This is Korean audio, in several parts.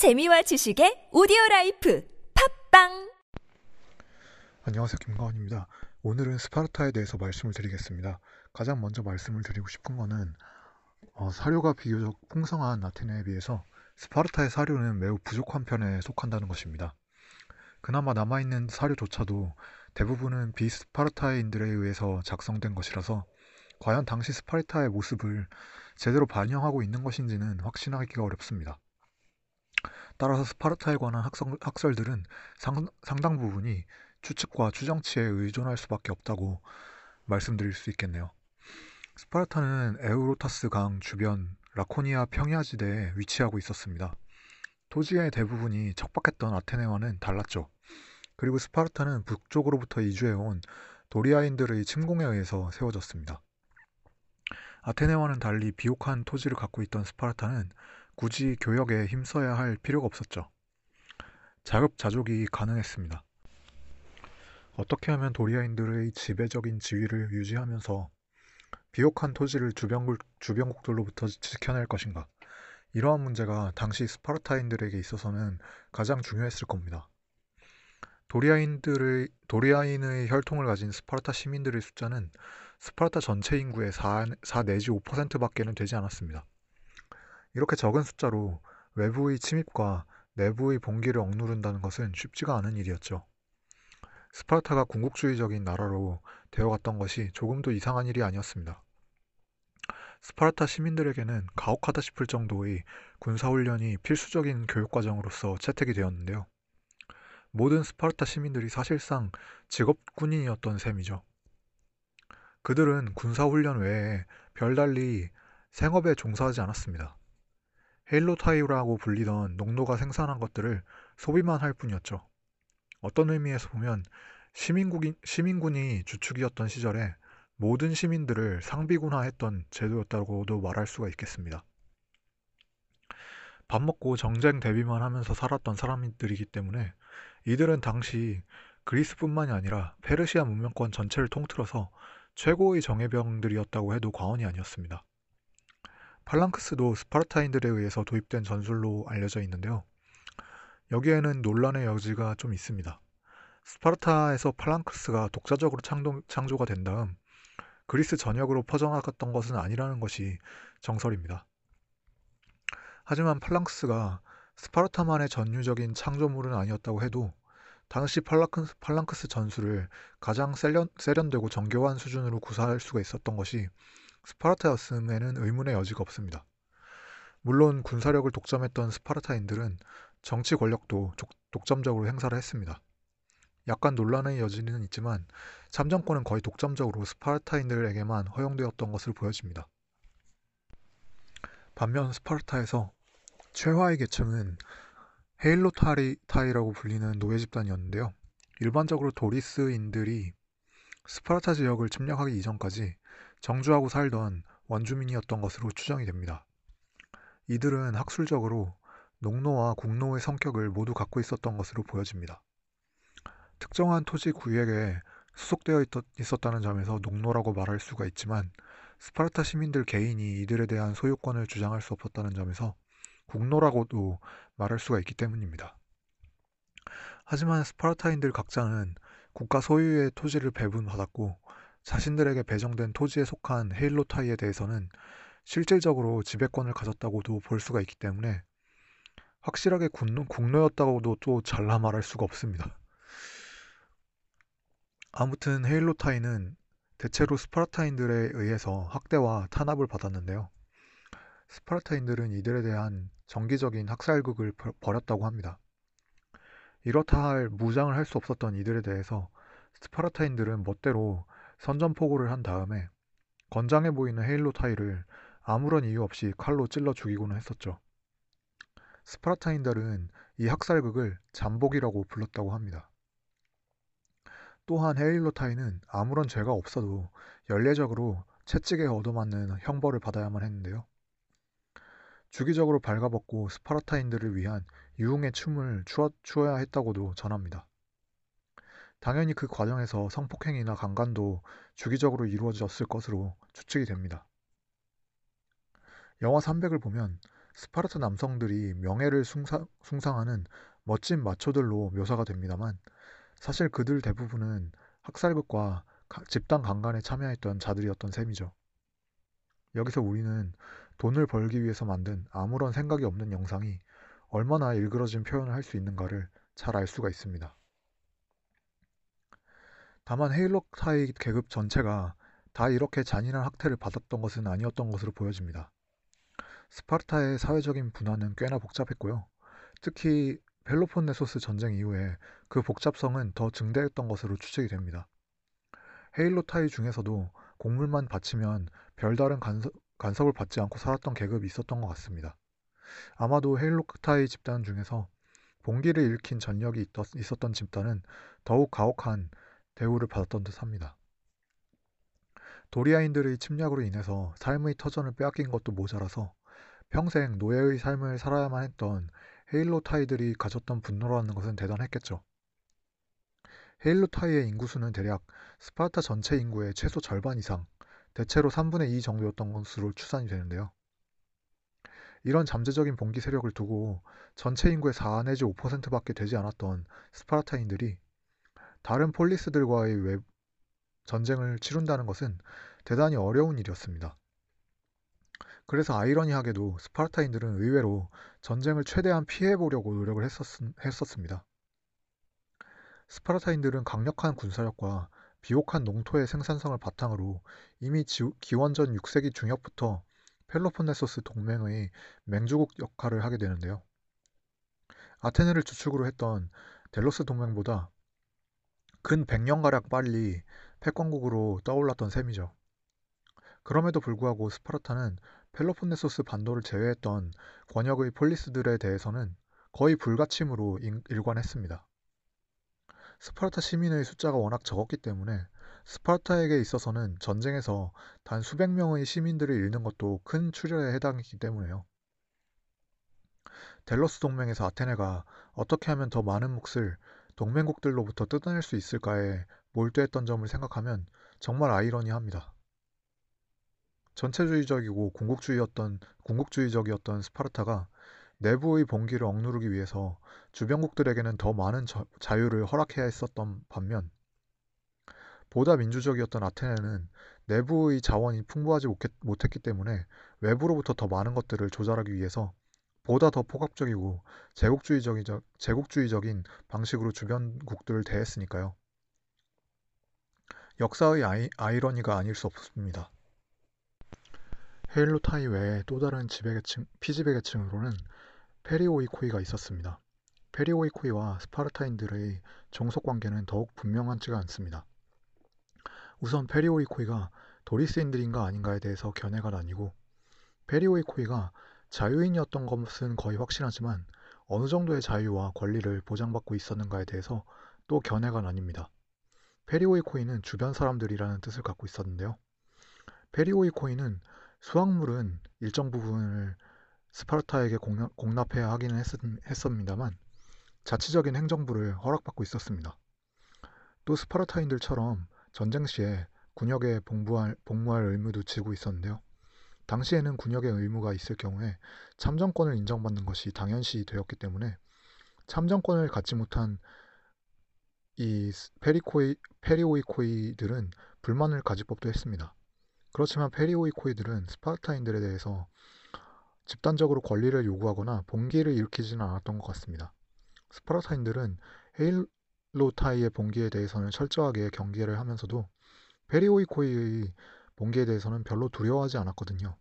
재미와 지식의 오디오 라이프 팟빵 안녕하세요. 김가원입니다. 오늘은 스파르타에 대해서 말씀을 드리겠습니다. 가장 먼저 말씀을 드리고 싶은 거는 어, 사료가 비교적 풍성한 아테네에 비해서 스파르타의 사료는 매우 부족한 편에 속한다는 것입니다. 그나마 남아있는 사료조차도 대부분은 비스파르타인들에 의해서 작성된 것이라서 과연 당시 스파르타의 모습을 제대로 반영하고 있는 것인지는 확신하기가 어렵습니다. 따라서 스파르타에 관한 학설, 학설들은 상, 상당 부분이 추측과 추정치에 의존할 수밖에 없다고 말씀드릴 수 있겠네요. 스파르타는 에우로타스 강 주변 라코니아 평야지대에 위치하고 있었습니다. 토지의 대부분이 척박했던 아테네와는 달랐죠. 그리고 스파르타는 북쪽으로부터 이주해온 도리아인들의 침공에 의해서 세워졌습니다. 아테네와는 달리 비옥한 토지를 갖고 있던 스파르타는 굳이 교역에 힘써야 할 필요가 없었죠. 자급자족이 가능했습니다. 어떻게 하면 도리아인들의 지배적인 지위를 유지하면서 비옥한 토지를 주변국, 주변국들로부터 지켜낼 것인가? 이러한 문제가 당시 스파르타인들에게 있어서는 가장 중요했을 겁니다. 도리아인들의 도리아인의 혈통을 가진 스파르타 시민들의 숫자는 스파르타 전체 인구의 4, 4 내지 5%밖에는 되지 않았습니다. 이렇게 적은 숫자로 외부의 침입과 내부의 봉기를 억누른다는 것은 쉽지가 않은 일이었죠. 스파르타가 군국주의적인 나라로 되어갔던 것이 조금도 이상한 일이 아니었습니다. 스파르타 시민들에게는 가혹하다 싶을 정도의 군사훈련이 필수적인 교육과정으로서 채택이 되었는데요. 모든 스파르타 시민들이 사실상 직업 군인이었던 셈이죠. 그들은 군사훈련 외에 별달리 생업에 종사하지 않았습니다. 헤일로타이라고 불리던 농노가 생산한 것들을 소비만 할 뿐이었죠. 어떤 의미에서 보면 시민국인, 시민군이 주축이었던 시절에 모든 시민들을 상비군화했던 제도였다고도 말할 수가 있겠습니다. 밥 먹고 정쟁 대비만 하면서 살았던 사람들이기 때문에 이들은 당시 그리스뿐만이 아니라 페르시아 문명권 전체를 통틀어서 최고의 정예병들이었다고 해도 과언이 아니었습니다. 팔랑크스도 스파르타인들에 의해서 도입된 전술로 알려져 있는데요. 여기에는 논란의 여지가 좀 있습니다. 스파르타에서 팔랑크스가 독자적으로 창동, 창조가 된 다음 그리스 전역으로 퍼져나갔던 것은 아니라는 것이 정설입니다. 하지만 팔랑크스가 스파르타만의 전유적인 창조물은 아니었다고 해도 당시 팔랑크스, 팔랑크스 전술을 가장 세련, 세련되고 정교한 수준으로 구사할 수가 있었던 것이 스파르타였음에는 의문의 여지가 없습니다. 물론 군사력을 독점했던 스파르타인들은 정치 권력도 독점적으로 행사를 했습니다. 약간 논란의 여지는 있지만 참정권은 거의 독점적으로 스파르타인들에게만 허용되었던 것을 보여집니다. 반면 스파르타에서 최하의 계층은 헤일로타이라고 불리는 노예 집단이었는데요. 일반적으로 도리스인들이 스파르타 지역을 침략하기 이전까지 정주하고 살던 원주민이었던 것으로 추정이 됩니다. 이들은 학술적으로 농노와 국노의 성격을 모두 갖고 있었던 것으로 보여집니다. 특정한 토지 구역에 귀속되어 있었다는 점에서 농노라고 말할 수가 있지만 스파르타 시민들 개인이 이들에 대한 소유권을 주장할 수 없었다는 점에서 국노라고도 말할 수가 있기 때문입니다. 하지만 스파르타인들 각자는 국가 소유의 토지를 배분받았고 자신들에게 배정된 토지에 속한 헤일로타이에 대해서는 실질적으로 지배권을 가졌다고도 볼 수가 있기 때문에 확실하게 국노, 국노였다고도 또 잘라 말할 수가 없습니다. 아무튼 헤일로타이는 대체로 스파르타인들에 의해서 학대와 탄압을 받았는데요. 스파르타인들은 이들에 대한 정기적인 학살극을 벌였다고 합니다. 이렇다 할 무장을 할 수 없었던 이들에 대해서 스파르타인들은 멋대로 선전포고를 한 다음에 건장해 보이는 헤일로 타이를 아무런 이유 없이 칼로 찔러 죽이고는 했었죠. 스파르타인들은 이 학살극을 잠복이라고 불렀다고 합니다. 또한 헤일로 타이는 아무런 죄가 없어도 연례적으로 채찍에 얻어맞는 형벌을 받아야만 했는데요. 주기적으로 발가벗고 스파르타인들을 위한 유흥의 춤을 추어, 추어야 했다고도 전합니다. 당연히 그 과정에서 성폭행이나 강간도 주기적으로 이루어졌을 것으로 추측이 됩니다. 영화 300을 보면 스파르타 남성들이 명예를 숭상, 숭상 하는 멋진 마초들로 묘사가 됩니다만 사실 그들 대부분은 학살극과 집단 강간에 참여했던 자들이었던 셈이죠. 여기서 우리는 돈을 벌기 위해서 만든 아무런 생각이 없는 영상이 얼마나 일그러진 표현을 할 수 있는가를 잘 알 수가 있습니다. 다만 헤일록타이 계급 전체가 다 이렇게 잔인한 학대를 받았던 것은 아니었던 것으로 보여집니다. 스파르타의 사회적인 분화는 꽤나 복잡했고요. 특히 펠로폰네소스 전쟁 이후에 그 복잡성은 더 증대했던 것으로 추측이 됩니다. 헤일로타이 중에서도 곡물만 바치면 별다른 간섭, 간섭을 받지 않고 살았던 계급이 있었던 것 같습니다. 아마도 헤일로타이 집단 중에서 봉기를 일으킨 전력이 있었던 집단은 더욱 가혹한 대우를 받았던 듯 합니다. 도리아인들의 침략으로 인해서 삶의 터전을 빼앗긴 것도 모자라서 평생 노예의 삶을 살아야만 했던 헤일로타이들이 가졌던 분노라는 것은 대단했겠죠. 헤일로타이의 인구수는 대략 스파르타 전체 인구의 최소 절반 이상, 대체로 3분의 2 정도였던 것으로 추산이 되는데요. 이런 잠재적인 봉기 세력을 두고 전체 인구의 4 내지 5%밖에 되지 않았던 스파르타인들이 다른 폴리스들과의 외, 전쟁을 치룬다는 것은 대단히 어려운 일이었습니다. 그래서 아이러니하게도 스파르타인들은 의외로 전쟁을 최대한 피해보려고 노력을 했었, 했었 습니다. 스파르타인들은 강력한 군사력과 비옥한 농토의 생산성을 바탕으로 이미 지, 기원전 6세기 중엽부터 펠로폰네소스 동맹의 맹주국 역할을 하게 되는데요. 아테네를 주축으로 했던 델로스 동맹보다 근 100년가량 빨리 패권국으로 떠올랐던 셈이죠. 그럼에도 불구하고 스파르타는 펠로폰네소스 반도를 제외했던 권역의 폴리스들에 대해서는 거의 불가침으로 일관했습니다. 스파르타 시민의 숫자가 워낙 적었기 때문에 스파르타에게 있어서는 전쟁에서 단 수백 명의 시민들을 잃는 것도 큰 출혈에 해당했기 때문에요. 델로스 동맹에서 아테네가 어떻게 하면 더 많은 몫을 동맹국들로부터 뜯어낼 수 있을까에 몰두했던 점을 생각하면 정말 아이러니합니다. 전체주의적이고 궁극주의였던 궁극주의적이었던 스파르타가 내부의 봉기를 억누르기 위해서 주변국들에게는 더 많은 저, 자유를 허락해야 했었던 반면 보다 민주적이었던 아테네는 내부의 자원이 풍부하지 못했기 때문에 외부로부터 더 많은 것들을 조절하기 위해서 보다 더 포괄적이고 제국주의적인, 제국주의적인 방식으로 주변국들을 대했으니까요. 역사의 아이, 아이러니가 아닐 수 없습니다. 헤일로 타이 외에 또 다른 지배계층, 피지배계층으로는 페리오이코이가 있었습니다. 페리오이코이와 스파르타인들의 종속 관계는 더욱 분명하지가 않습니다. 우선 페리오이코이가 도리스인들인가 아닌가에 대해서 견해가 나뉘고 페리오이코이가 자유인이었던 것은 거의 확실하지만 어느 정도의 자유와 권리를 보장받고 있었는가에 대해서 또 견해가 나뉩니다. 페리오이코이는 주변 사람들이라는 뜻을 갖고 있었는데요. 페리오이코이는 수확물은 일정 부분을 스파르타에게 공납, 해야 하기는 했, 했습니다만 자치적인 행정부를 허락받고 있었습니다. 또 스파르타인들처럼 전쟁 시에 군역에 복무할, 복무할 의무도 지고 있었는데요. 당시에는 군역의 의무가 있을 경우에 참정권을 인정받는 것이 당연시 되었기 때문에 참정권을 갖지 못한 이 페리코이, 페리오이코이들은 불만을 가질 법도 했습니다. 그렇지만 페리오이코이들은 스파르타인들에 대해서 집단적으로 권리를 요구하거나 봉기를 일으키지는 않았던 것 같습니다. 스파르타인들은 헤일로타이의 봉기에 대해서는 철저하게 경계를 하면서도 페리오이코이의 봉기에 대해서는 별로 두려워하지 않았거든요.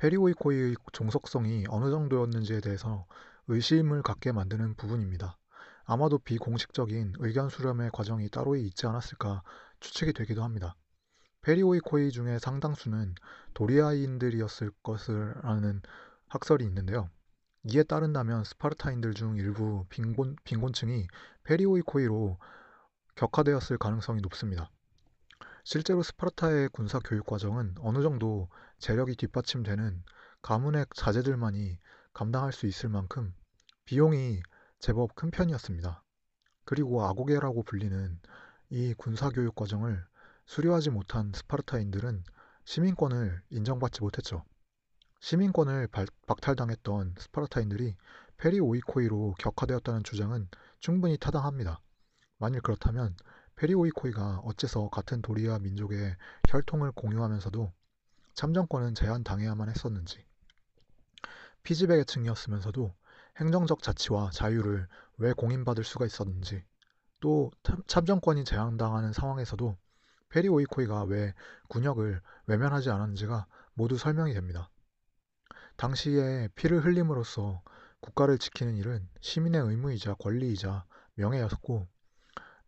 페리오이코이의 종속성이 어느 정도였는지에 대해서 의심을 갖게 만드는 부분입니다. 아마도 비공식적인 의견 수렴의 과정이 따로 있지 않았을까 추측이 되기도 합니다. 페리오이코이 중에 상당수는 도리아인들이었을 것이라는 학설이 있는데요. 이에 따른다면 스파르타인들 중 일부 빈곤, 빈곤층이 페리오이코이로 격하되었을 가능성이 높습니다. 실제로 스파르타의 군사 교육 과정은 어느 정도 재력이 뒷받침되는 가문의 자제들만이 감당할 수 있을 만큼 비용이 제법 큰 편이었습니다. 그리고 아고게라고 불리는 이 군사 교육 과정을 수료하지 못한 스파르타인들은 시민권을 인정받지 못했죠. 시민권을 발- 박탈당했던 스파르타인들이 페리오이코이로 격하되었다는 주장은 충분히 타당합니다. 만일 그렇다면 페리오이코이가 어째서 같은 도리아 민족의 혈통을 공유하면서도 참정권은 제한당해야만 했었는지, 피지배 계층이었으면서도 행정적 자치와 자유를 왜 공인받을 수가 있었는지, 또 참- 참정권이 제한당하는 상황에서도 페리오이코이가 왜 군역을 외면하지 않았는지가 모두 설명이 됩니다. 당시에 피를 흘림으로써 국가를 지키는 일은 시민의 의무이자 권리이자 명예였고,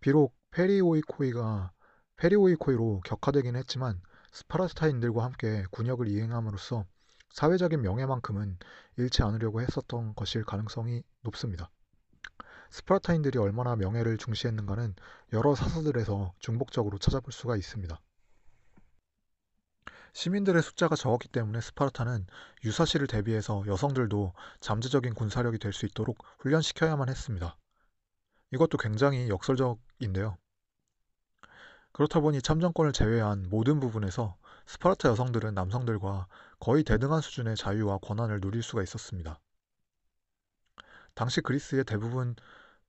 비록 페리오이코이가 페리오이코이로 격하되긴 했지만 스파르타인들과 함께 군역을 이행함으로써 사회적인 명예만큼은 잃지 않으려고 했었던 것일 가능성이 높습니다. 스파르타인들이 얼마나 명예를 중시했는가는 여러 사서들에서 중복적으로 찾아볼 수가 있습니다. 시민들의 숫자가 적었기 때문에 스파르타는 유사시를 대비해서 여성들도 잠재적인 군사력이 될 수 있도록 훈련시켜야만 했습니다. 이것도 굉장히 역설적인데요. 그렇다 보니 참정권을 제외한 모든 부분에서 스파르타 여성들은 남성들과 거의 대등한 수준의 자유와 권한을 누릴 수가 있었습니다. 당시 그리스의 대부분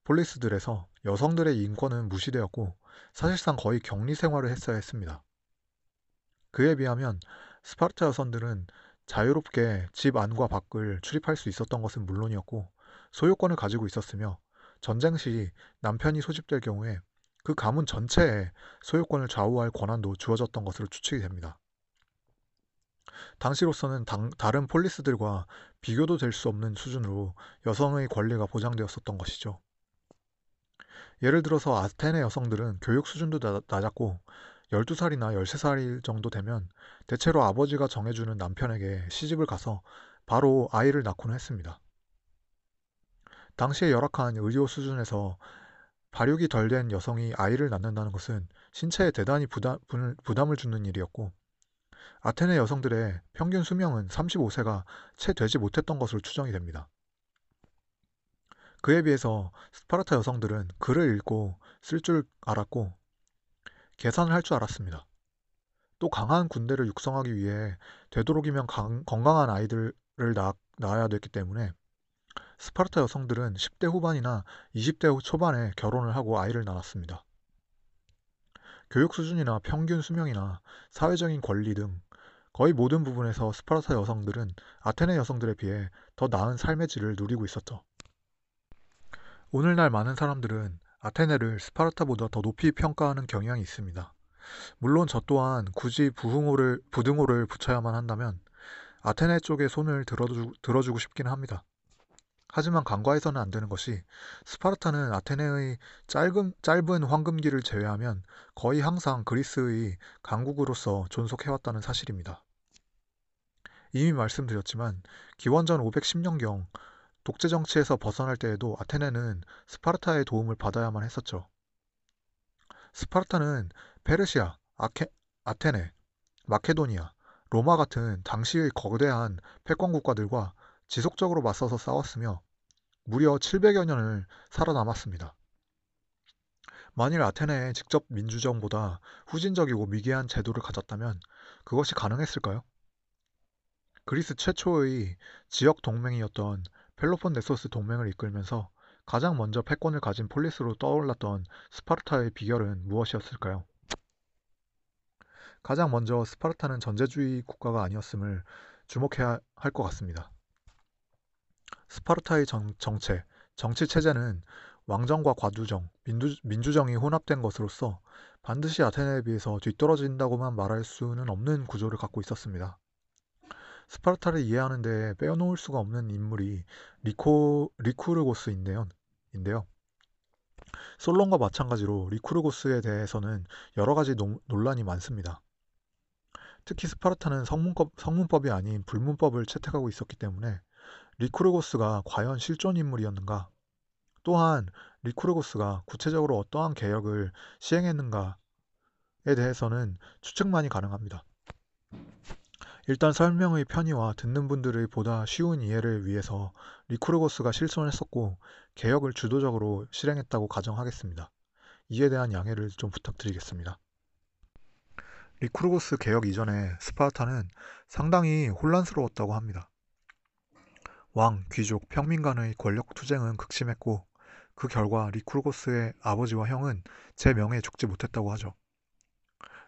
폴리스들에서 여성들의 인권은 무시되었고 사실상 거의 격리 생활을 했어야 했습니다. 그에 비하면 스파르타 여성들은 자유롭게 집 안과 밖을 출입할 수 있었던 것은 물론이었고 소유권을 가지고 있었으며 전쟁 시 남편이 소집될 경우에 그 가문 전체에 소유권을 좌우할 권한도 주어졌던 것으로 추측이 됩니다. 당시로서는 당, 다른 폴리스들과 비교도 될 수 없는 수준으로 여성의 권리가 보장되었었던 것이죠. 예를 들어서 아테네 여성들은 교육 수준도 나, 낮았고 12살이나 13살 정도 되면 대체로 아버지가 정해주는 남편에게 시집을 가서 바로 아이를 낳곤 했습니다. 당시의 열악한 의료 수준에서 발육이 덜 된 여성이 아이를 낳는다는 것은 신체에 대단히 부담, 부담을 주는 일이었고 아테네 여성들의 평균 수명은 35세가 채 되지 못했던 것으로 추정이 됩니다. 그에 비해서 스파르타 여성들은 글을 읽고 쓸 줄 알았고 계산을 할 줄 알았습니다. 또 강한 군대를 육성하기 위해 되도록이면 강, 건강한 아이들을 낳, 낳아야 됐기 때문에 스파르타 여성들은 10대 후반이나 20대 초반에 결혼을 하고 아이를 낳았습니다. 교육 수준이나 평균 수명이나 사회적인 권리 등 거의 모든 부분에서 스파르타 여성들은 아테네 여성들에 비해 더 나은 삶의 질을 누리고 있었죠. 오늘날 많은 사람들은 아테네를 스파르타보다 더 높이 평가하는 경향이 있습니다. 물론 저 또한 굳이 부흥호를, 부등호를 붙여야만 한다면 아테네 쪽에 손을 들어주, 들어주고 싶기는 합니다. 하지만 간과해서는 안 되는 것이 스파르타는 아테네의 짧은, 짧은 황금기를 제외하면 거의 항상 그리스의 강국으로서 존속해왔다는 사실입니다. 이미 말씀드렸지만 기원전 510년경 독재 정치에서 벗어날 때에도 아테네는 스파르타의 도움을 받아야만 했었죠. 스파르타는 페르시아, 아케, 아테네, 마케도니아, 로마 같은 당시의 거대한 패권 국가들과 지속적으로 맞서서 싸웠으며 무려 700여 년을 살아남았습니다. 만일 아테네의 직접 민주정보다 후진적이고 미개한 제도를 가졌다면 그것이 가능했을까요? 그리스 최초의 지역 동맹이었던 펠로폰네소스 동맹을 이끌면서 가장 먼저 패권을 가진 폴리스로 떠올랐던 스파르타의 비결은 무엇이었을까요? 가장 먼저 스파르타는 전제주의 국가가 아니었음을 주목해야 할 것 같습니다. 스파르타의 정, 정체, 정치 체제는 왕정과 과두정, 민주, 민주정이 혼합된 것으로서 반드시 아테네에 비해서 뒤떨어진다고만 말할 수는 없는 구조를 갖고 있었습니다. 스파르타를 이해하는 데 빼어놓을 수가 없는 인물이 리코, 리쿠르고스인데요. 인데요. 솔론과 마찬가지로 리쿠르고스에 대해서는 여러 가지 노, 논란이 많습니다. 특히 스파르타는 성문법, 성문법이 아닌 불문법을 채택하고 있었기 때문에 리쿠르고스가 과연 실존 인물이었는가? 또한 리쿠르고스가 구체적으로 어떠한 개혁을 시행했는가에 대해서는 추측만이 가능합니다. 일단 설명의 편의와 듣는 분들의 보다 쉬운 이해를 위해서 리쿠르고스가 실존했었고 개혁을 주도적으로 실행했다고 가정하겠습니다. 이에 대한 양해를 좀 부탁드리겠습니다. 리쿠르고스 개혁 이전에 스파르타는 상당히 혼란스러웠다고 합니다. 왕, 귀족, 평민 간의 권력 투쟁은 극심했고 그 결과 리쿠르고스의 아버지와 형은 제 명에 죽지 못했다고 하죠.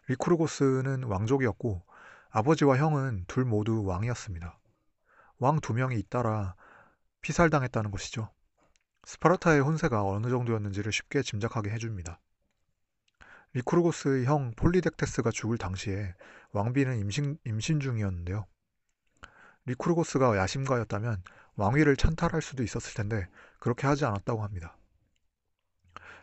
리쿠르고스는 왕족이었고 아버지와 형은 둘 모두 왕이었습니다. 왕 두 명이 잇따라 피살당했다는 것이죠. 스파르타의 혼세가 어느 정도였는지를 쉽게 짐작하게 해줍니다. 리쿠르고스의 형 폴리덱테스가 죽을 당시에 왕비는 임신, 임신 중이었는데요. 리쿠르고스가 야심가였다면 왕위를 찬탈할 수도 있었을 텐데 그렇게 하지 않았다고 합니다.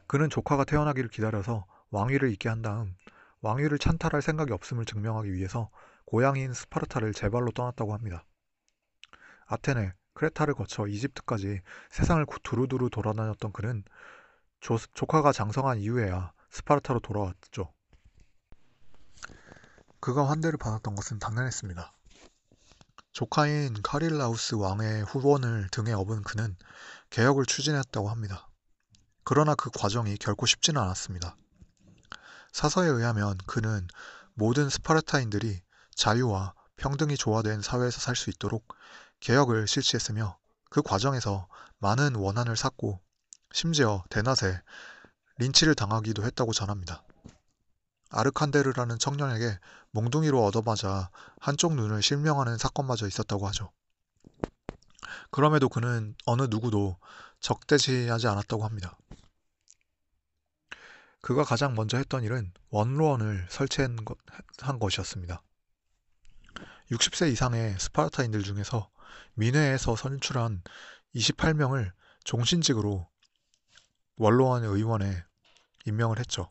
그는 조카가 태어나기를 기다려서 왕위를 잇게 한 다음 왕위를 찬탈할 생각이 없음을 증명하기 위해서 고향인 스파르타를 제 발로 떠났다고 합니다. 아테네, 크레타를 거쳐 이집트까지 세상을 두루두루 돌아다녔던 그는 조, 조카가 장성한 이후에야 스파르타로 돌아왔죠. 그가 환대를 받았던 것은 당연했습니다. 조카인 카릴라우스 왕의 후원을 등에 업은 그는 개혁을 추진했다고 합니다. 그러나 그 과정이 결코 쉽지는 않았습니다. 사서에 의하면 그는 모든 스파르타인들이 자유와 평등이 조화된 사회에서 살 수 있도록 개혁을 실시했으며 그 과정에서 많은 원한을 샀고 심지어 대낮에 린치를 당하기도 했다고 전합니다. 아르칸데르라는 청년에게 몽둥이로 얻어맞아 한쪽 눈을 실명하는 사건마저 있었다고 하죠. 그럼에도 그는 어느 누구도 적대시하지 않았다고 합니다. 그가 가장 먼저 했던 일은 원로원을 설치한 것이었습니다. 60세 이상의 스파르타인들 중에서 민회에서 선출한 28명을 종신직으로 원로원 의원에 임명을 했죠.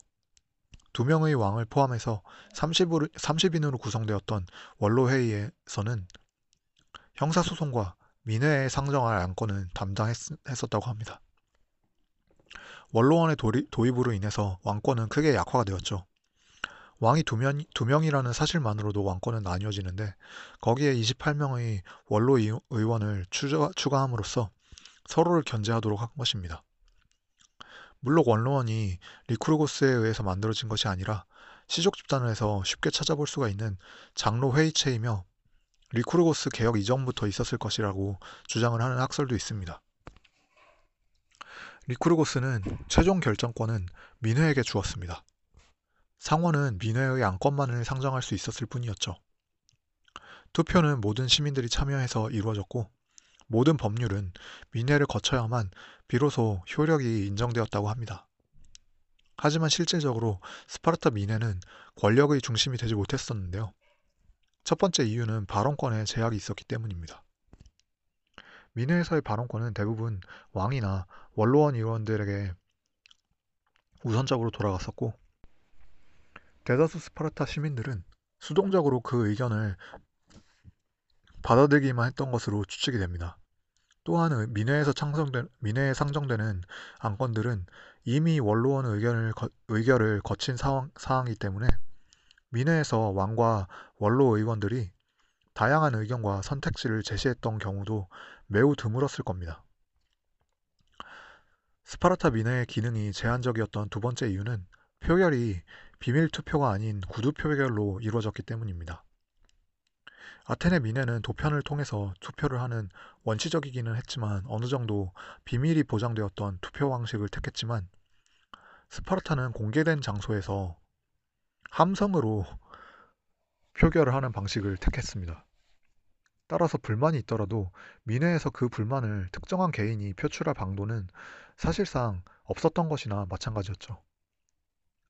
두 명의 왕을 포함해서 30을, 30인으로 구성되었던 원로회의에서는 형사소송과 민회에 상정할 안건은 담당했었다고 합니다. 원로원의 도입으로 인해서 왕권은 크게 약화가 되었죠. 왕이 두, 명, 두 명이라는 사실만으로도 왕권은 나뉘어지는데 거기에 28명의 원로 의원을 추가, 추가함으로써 서로를 견제하도록 한 것입니다. 물론 원로원이 리쿠르고스에 의해서 만들어진 것이 아니라 씨족 집단에서 쉽게 찾아볼 수가 있는 장로 회의체이며 리쿠르고스 개혁 이전부터 있었을 것이라고 주장을 하는 학설도 있습니다. 리쿠르고스는 최종 결정권은 민회에게 주었습니다. 상원은 민회의 안건만을 상정할 수 있었을 뿐이었죠. 투표는 모든 시민들이 참여해서 이루어졌고 모든 법률은 민회를 거쳐야만 비로소 효력이 인정되었다고 합니다. 하지만 실질적으로 스파르타 민회는 권력의 중심이 되지 못했었는데요. 첫 번째 이유는 발언권에 제약이 있었기 때문입니다. 민회에서의 발언권은 대부분 왕이나 원로원 의원들에게 우선적으로 돌아갔었고 대다수 스파르타 시민들은 수동적으로 그 의견을 받아들이기만 했던 것으로 추측이 됩니다. 또한 민회에서 창성된 민회에 상정되는 안건들은 이미 원로원 의견을 거, 의결을 거친 사항, 사항이기 때문에 민회에서 왕과 원로 의원들이 다양한 의견과 선택지를 제시했던 경우도 매우 드물었을 겁니다. 스파르타 민회의 기능이 제한적이었던 두 번째 이유는 표결이 비밀 투표가 아닌 구두 표결로 이루어졌기 때문입니다. 아테네 민회는 도편을 통해서 투표를 하는 원시적이기는 했지만 어느 정도 비밀이 보장되었던 투표 방식을 택했지만 스파르타는 공개된 장소에서 함성으로 표결을 하는 방식을 택했습니다. 따라서 불만이 있더라도 민회에서 그 불만을 특정한 개인이 표출할 방도는 사실상 없었던 것이나 마찬가지였죠.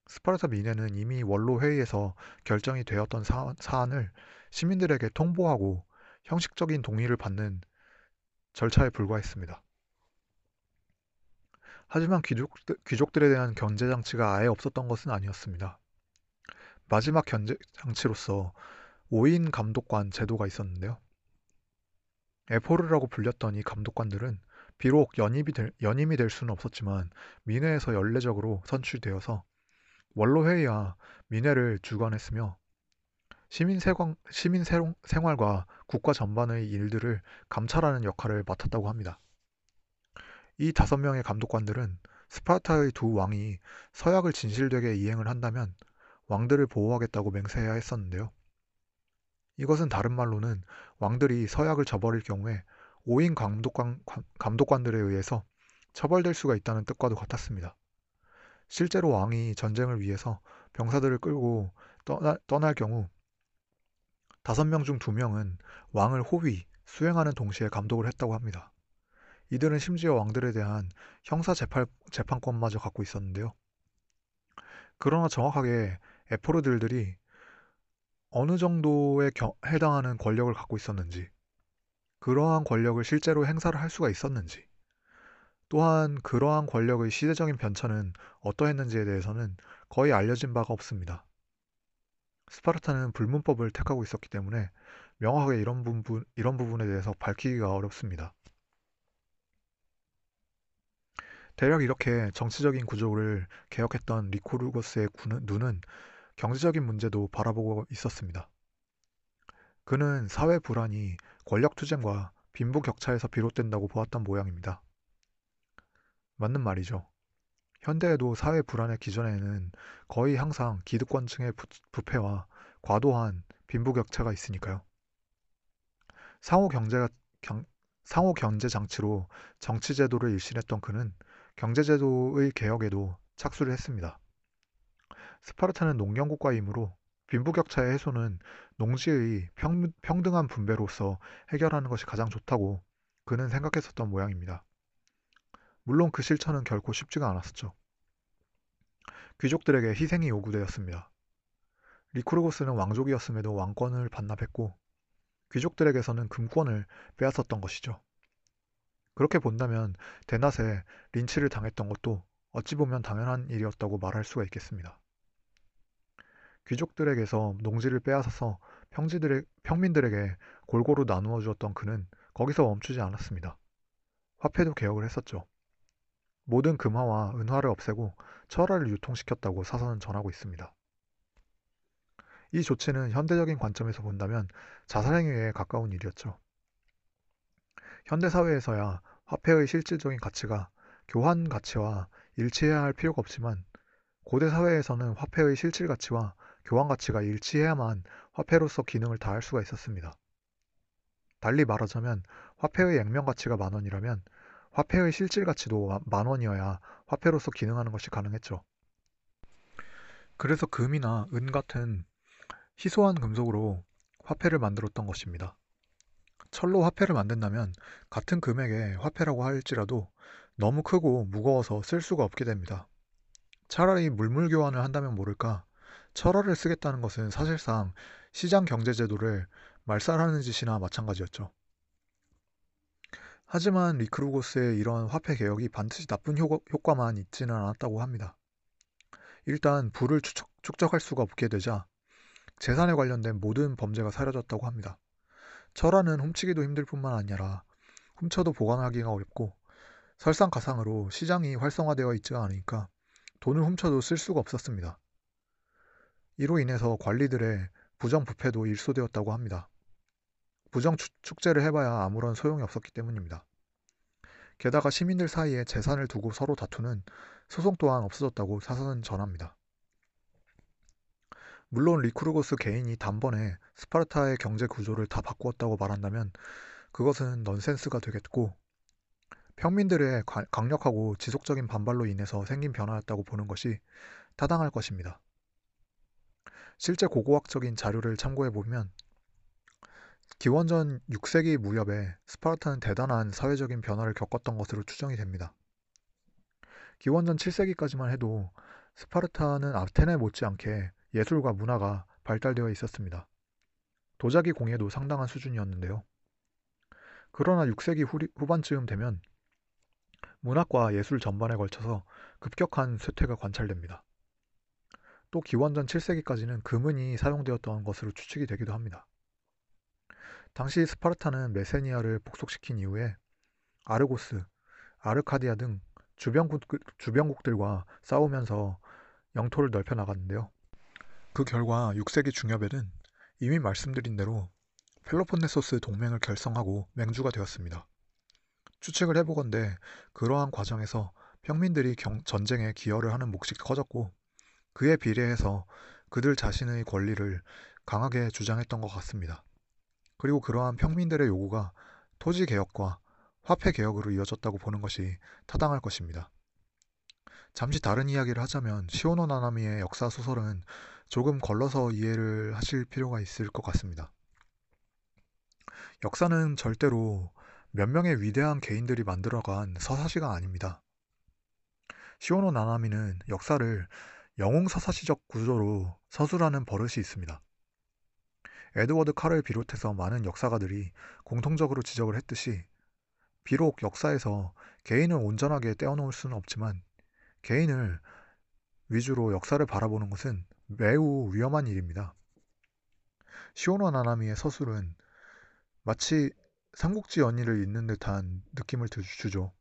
스파르타 민회는 이미 원로 회의에서 결정이 되었던 사안을 시민들에게 통보하고 형식적인 동의를 받는 절차에 불과했습니다. 하지만 귀족들, 귀족들에 대한 견제 장치가 아예 없었던 것은 아니었습니다. 마지막 견제 장치로서 5인 감독관 제도가 있었는데요. 에포르라고 불렸던 이 감독관들은 비록 연임이 될, 연임이 될 수는 없었지만 민회에서 연례적으로 선출되어서 원로회의와 민회를 주관했으며 시민, 생활과 국가 전반의 일들을 감찰하는 역할을 맡았다고 합니다. 이 다섯 명의 감독관들은 스파르타의 두 왕이 서약을 진실되게 이행을 한다면 왕들을 보호하겠다고 맹세해야 했었는데요. 이것은 다른 말로는 왕들이 서약을 저버릴 경우에 오인 감독관, 감독관들에 의해서 처벌될 수가 있다는 뜻과도 같았습니다. 실제로 왕이 전쟁을 위해서 병사들을 끌고 떠나, 떠날 경우 다섯 명 중 두 명은 왕을 호위, 수행하는 동시에 감독을 했다고 합니다. 이들은 심지어 왕들에 대한 형사 재판, 재판권마저 갖고 있었는데요. 그러나 정확하게 에포르들들이 어느 정도에 겨, 해당하는 권력을 갖고 있었는지, 그러한 권력을 실제로 행사를 할 수가 있었는지, 또한 그러한 권력의 시대적인 변천은 어떠했는지에 대해서는 거의 알려진 바가 없습니다. 스파르타는 불문법을 택하고 있었기 때문에 명확하게 이런 부분, 이런 부분에 대해서 밝히기가 어렵습니다. 대략 이렇게 정치적인 구조를 개혁했던 리코르고스의 눈은 경제적인 문제도 바라보고 있었습니다. 그는 사회 불안이 권력 투쟁과 빈부 격차에서 비롯된다고 보았던 모양입니다. 맞는 말이죠. 현대에도 사회 불안의 기전에는 거의 항상 기득권층의 부패와 과도한 빈부격차가 있으니까요. 상호 경제가 경, 상호 경제 장치로 정치 제도를 일신했던 그는 경제 제도의 개혁에도 착수를 했습니다. 스파르타는 농경 국가이므로 빈부격차의 해소는 농지의 평, 평등한 분배로서 해결하는 것이 가장 좋다고 그는 생각했었던 모양입니다. 물론 그 실천은 결코 쉽지가 않았었죠. 귀족들에게 희생이 요구되었습니다. 리쿠르고스는 왕족이었음에도 왕권을 반납했고 귀족들에게서는 금권을 빼앗았던 것이죠. 그렇게 본다면 대낮에 린치를 당했던 것도 어찌 보면 당연한 일이었다고 말할 수가 있겠습니다. 귀족들에게서 농지를 빼앗아서 평지들의, 평민들에게 골고루 나누어 주었던 그는 거기서 멈추지 않았습니다. 화폐도 개혁을 했었죠. 모든 금화와 은화를 없애고 철화를 유통시켰다고 사서는 전하고 있습니다. 이 조치는 현대적인 관점에서 본다면 자살행위에 가까운 일이었죠. 현대사회에서야 화폐의 실질적인 가치가 교환 가치와 일치해야 할 필요가 없지만 고대 사회에서는 화폐의 실질 가치와 교환 가치가 일치해야만 화폐로서 기능을 다할 수가 있었습니다. 달리 말하자면 화폐의 액면 가치가 만 원이라면 화폐의 실질 가치도 만 원이어야 화폐로서 기능하는 것이 가능했죠. 그래서 금이나 은 같은 희소한 금속으로 화폐를 만들었던 것입니다. 철로 화폐를 만든다면 같은 금액의 화폐라고 할지라도 너무 크고 무거워서 쓸 수가 없게 됩니다. 차라리 물물 교환을 한다면 모를까 철화를 쓰겠다는 것은 사실상 시장 경제 제도를 말살하는 짓이나 마찬가지였죠. 하지만 리쿠르고스의 이런 화폐 개혁이 반드시 나쁜 효과, 효과만 있지는 않았다고 합니다. 일단 부를 축적, 축적 할 수가 없게 되자 재산에 관련된 모든 범죄가 사라졌다고 합니다. 철화는 훔치기도 힘들 뿐만 아니라 훔쳐도 보관하기가 어렵고 설상가상으로 시장이 활성화되어 있지 않으니까 돈을 훔쳐도 쓸 수가 없었습니다. 이로 인해서 관리들의 부정부패도 일소되었다고 합니다. 부정 축제를 해봐야 아무런 소용이 없었기 때문입니다. 게다가 시민들 사이에 재산을 두고 서로 다투는 소송 또한 없어졌다고 사설은 전합니다. 물론 리쿠르고스 개인이 단번에 스파르타의 경제 구조를 다 바꾸었다고 말한다면 그것은 넌센스가 되겠고 평민들의 강력하고 지속적인 반발로 인해서 생긴 변화였다고 보는 것이 타당할 것입니다. 실제 고고학적인 자료를 참고해 보면 기원전 6세기 무렵에 스파르타는 대단한 사회적인 변화를 겪었던 것으로 추정이 됩니다. 기원전 7세기까지만 해도 스파르타는 아테네 못지않게 예술과 문화가 발달되어 있었습니다. 도자기 공예도 상당한 수준이었는데요. 그러나 6세기 후반쯤 되면 문학과 예술 전반에 걸쳐서 급격한 쇠퇴가 관찰됩니다. 또 기원전 7세기까지는 금은이 사용되었던 것으로 추측이 되기도 합니다. 당시 스파르타는 메세니아를 복속시킨 이후에 아르고스, 아르카디아 등 주변국, 주변국들과 싸우면서 영토를 넓혀 나갔는데요. 그 결과 6세기 중엽에는 이미 말씀드린 대로 펠로폰네소스 동맹을 결성하고 맹주가 되었습니다. 추측을 해보건대 그러한 과정에서 평민들이 경, 전쟁에 기여를 하는 몫이 커졌고 그에 비례해서 그들 자신의 권리를 강하게 주장했던 것 같습니다. 그리고 그러한 평민들의 요구가 토지 개혁과 화폐 개혁으로 이어졌다고 보는 것이 타당할 것입니다. 잠시 다른 이야기를 하자면 시오노 나나미의 역사 소설은 조금 걸러서 이해를 하실 필요가 있을 것 같습니다. 역사는 절대로 몇 명의 위대한 개인들이 만들어간 서사시가 아닙니다. 시오노 나나미는 역사를 영웅 서사시적 구조로 서술하는 버릇이 있습니다. 에드워드 카를 비롯해서 많은 역사가들이 공통적으로 지적을 했듯이 비록 역사에서 개인을 온전하게 떼어놓을 수는 없지만 개인을 위주로 역사를 바라보는 것은 매우 위험한 일입니다. 시오노 나나미의 서술은 마치 삼국지 연의를 잇는 듯한 느낌을 주죠.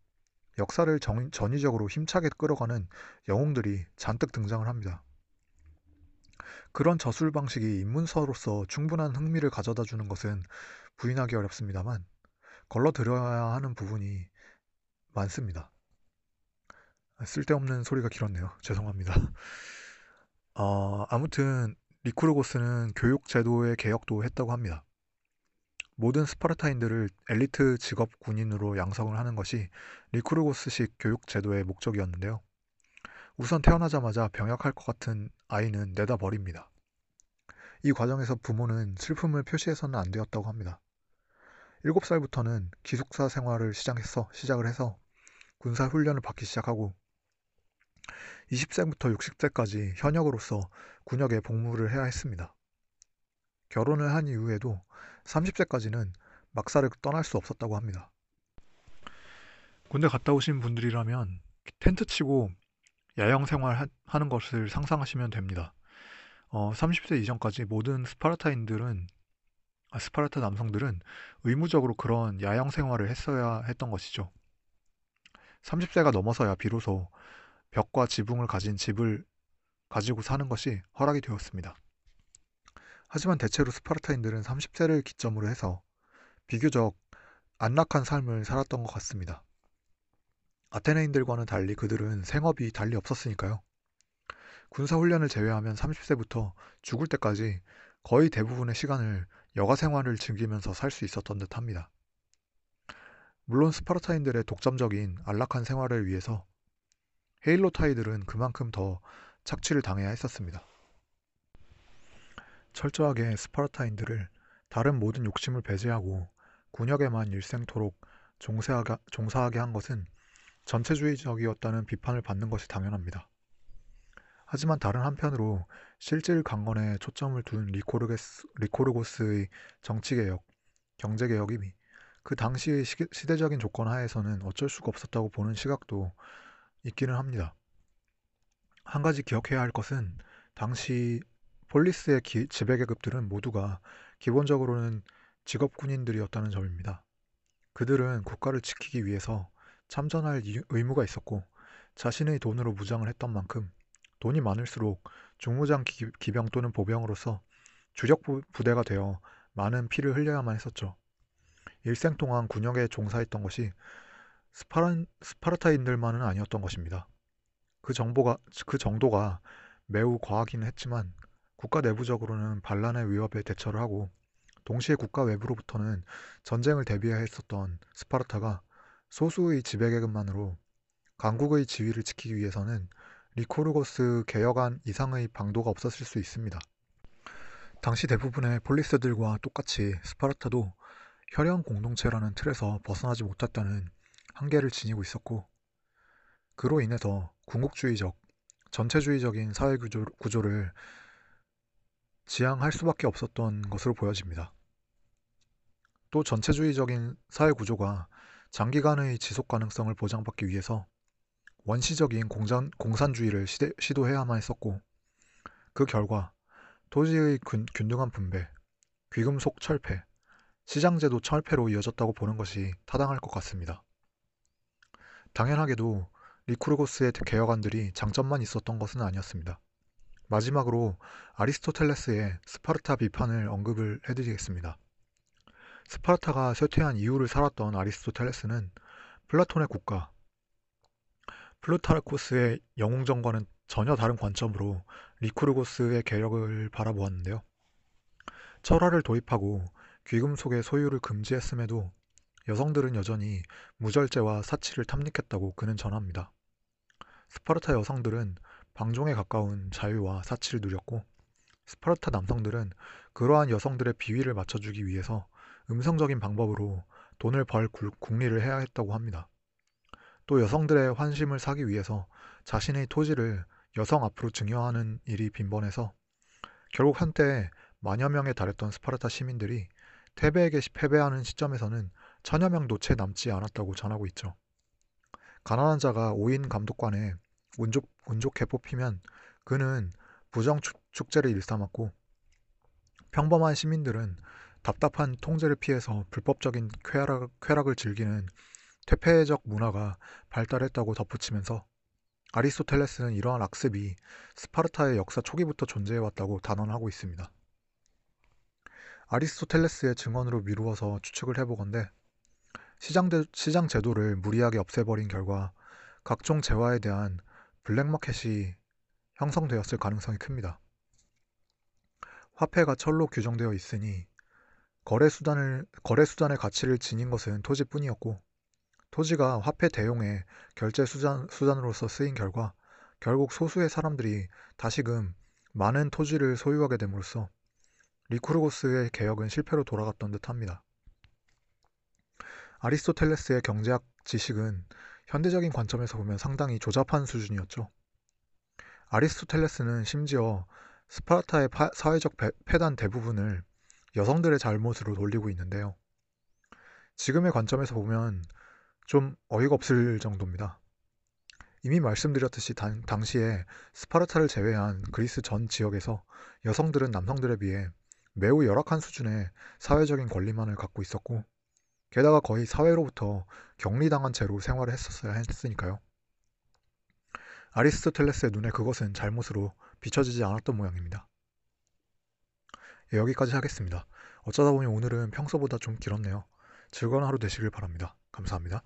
역사를 정, 전위적으로 힘차게 끌어가는 영웅들이 잔뜩 등장을 합니다. 그런 저술 방식이 입문서로서 충분한 흥미를 가져다 주는 것은 부인하기 어렵습니다만 걸러들여야 하는 부분이 많습니다. 쓸데없는 소리가 길었네요. 죄송합니다. 어, 아무튼 리쿠르고스는 교육 제도의 개혁도 했다고 합니다. 모든 스파르타인들을 엘리트 직업 군인으로 양성을 하는 것이 리쿠르고스식 교육 제도의 목적이었는데요. 우선 태어나자마자 병약할 것 같은 아이는 내다 버립니다. 이 과정에서 부모는 슬픔을 표시해서는 안 되었다고 합니다. 7살부터는 기숙사 생활을 시작해서, 시작을 해서 군사 훈련을 받기 시작하고 20세부터 60세까지 현역으로서 군역에 복무를 해야 했습니다. 결혼을 한 이후에도 30세까지는 막사를 떠날 수 없었다고 합니다. 군대 갔다 오신 분들이라면 텐트 치고 야영 생활 하는 것을 상상하시면 됩니다. 어, 30세 이전까지 모든 스파르타인들은 아, 스파르타 남성들은 의무적으로 그런 야영 생활을 했어야 했던 것이죠. 30세가 넘어서야 비로소 벽과 지붕을 가진 집을 가지고 사는 것이 허락이 되었습니다. 하지만 대체로 스파르타인들은 30세를 기점으로 해서 비교적 안락한 삶을 살았던 것 같습니다. 아테네인들과는 달리 그들은 생업이 달리 없었으니까요. 군사훈련을 제외하면 30세부터 죽을 때까지 거의 대부분의 시간을 여가 생활을 즐기면서 살 수 있었던 듯 합니다. 물론 스파르타인들의 독점적인 안락한 생활을 위해서 헤일로타이들은 그만큼 더 착취를 당해야 했었습니다. 철저하게 스파르타인들을 다른 모든 욕심을 배제하고 군역에만 일생토록 종사하게, 한 것은 전체주의적이었다는 비판을 받는 것이 당연합니다. 하지만 다른 한편으로 실질 강건에 초점을 둔 리코르게스, 리코르고스의 정치개혁, 경제개혁이 그 당시의 시대적인 조건 하에서는 어쩔 수가 없었다고 보는 시각도 있기는 합니다. 한 가지 기억해야 할 것은 당시 폴리스의 기, 지배계급들은 모두가 기본적으로는 직업 군인들이었다는 점입니다. 그들은 국가를 지키기 위해서 참전할 의무가 있었고 자신의 돈으로 무장을 했던 만큼 돈이 많을수록 중무장 기병 또는 보병으로서 주력 부대가 되어 많은 피를 흘려야만 했었죠. 일생 동안 군역에 종사했던 것이 스파른, 스파르타인들만은 아니었던 것입니다. 그 정보가 그 정도가 매우 과하기는 했지만 국가 내부적으로는 반란의 위협에 대처를 하고 동시에 국가 외부로부터는 전쟁을 대비해야 했었던 스파르타가 소수의 지배계급만으로 강국의 지위를 지키기 위해서는 리코르고스 개혁안 이상의 방도가 없었을 수 있습니다. 당시 대부분의 폴리스들과 똑같이 스파르타도 혈연 공동체라는 틀에서 벗어나지 못했다는 한계를 지니고 있었고 그로 인해서 군국주의적, 전체주의적인 사회 구조, 구조를 지향할 수밖에 없었던 것으로 보여집니다. 또 전체주의적인 사회 구조가 장기간의 지속 가능성을 보장받기 위해서 원시적인 공산, 공산주의를 시대, 시도해야만 했었고 그 결과 토지의 균, 균등한 분배, 귀금속 철폐, 시장제도 철폐로 이어졌다고 보는 것이 타당할 것 같습니다. 당연하게도 리쿠르고스의 개혁안들이 장점만 있었던 것은 아니었습니다. 마지막으로 아리스토텔레스의 스파르타 비판을 언급을 해드리겠습니다. 스파르타가 쇠퇴한 이유를 살았던 아리스토텔레스는 플라톤의 국가, 플루타르코스의 영웅전과는 전혀 다른 관점으로 리쿠르고스의 개혁을 바라보았는데요. 철화를 도입하고 귀금속의 소유를 금지했음에도 여성들은 여전히 무절제와 사치를 탐닉했다고 그는 전합니다. 스파르타 여성들은 방종에 가까운 자유와 사치를 누렸고 스파르타 남성들은 그러한 여성들의 비위를 맞춰주기 위해서 음성적인 방법으로 돈을 벌 궁리를 해야 했다고 합니다. 또 여성들의 환심을 사기 위해서 자신의 토지를 여성 앞으로 증여하는 일이 빈번해서 결국 한때 만여 명에 달했던 스파르타 시민들이 테베에게 패배하는 시점에서는 천여 명도 채 남지 않았다고 전하고 있죠. 가난한 자가 5인 감독관에 운족, 운족해 뽑히면 그는 부정 축제를 일삼았고 평범한 시민들은 답답한 통제를 피해서 불법적인 쾌락, 쾌락을 즐기는 퇴폐적 문화가 발달했다고 덧붙이면서 아리스토텔레스는 이러한 악습이 스파르타의 역사 초기부터 존재해왔다고 단언하고 있습니다. 아리스토텔레스의 증언으로 미루어서 추측을 해보건대 시장, 시장 제도를 무리하게 없애버린 결과 각종 재화에 대한 블랙마켓이 형성되었을 가능성이 큽니다. 화폐가 철로 규정되어 있으니 거래 수단을 거래 수단의 가치를 지닌 것은 토지뿐이었고 토지가 화폐 대용의 결제 수단, 수단으로서 쓰인 결과 결국 소수의 사람들이 다시금 많은 토지를 소유하게 됨으로써 리쿠르고스의 개혁은 실패로 돌아갔던 듯합니다. 아리스토텔레스의 경제학 지식은 현대적인 관점에서 보면 상당히 조잡한 수준이었죠. 아리스토텔레스는 심지어 스파르타의 파, 사회적 배, 폐단 대부분을 여성들의 잘못으로 돌리고 있는데요. 지금의 관점에서 보면 좀 어이가 없을 정도입니다. 이미 말씀드렸듯이 단, 당시에 스파르타를 제외한 그리스 전 지역에서 여성들은 남성들에 비해 매우 열악한 수준의 사회적인 권리만을 갖고 있었고 게다가 거의 사회로부터 격리당한 채로 생활을 했었어야 했으니까요. 아리스토텔레스의 눈에 그것은 잘못으로 비춰지지 않았던 모양입니다. 예, 여기까지 하겠습니다. 어쩌다 보니 오늘은 평소보다 좀 길었네요. 즐거운 하루 되시길 바랍니다. 감사합니다.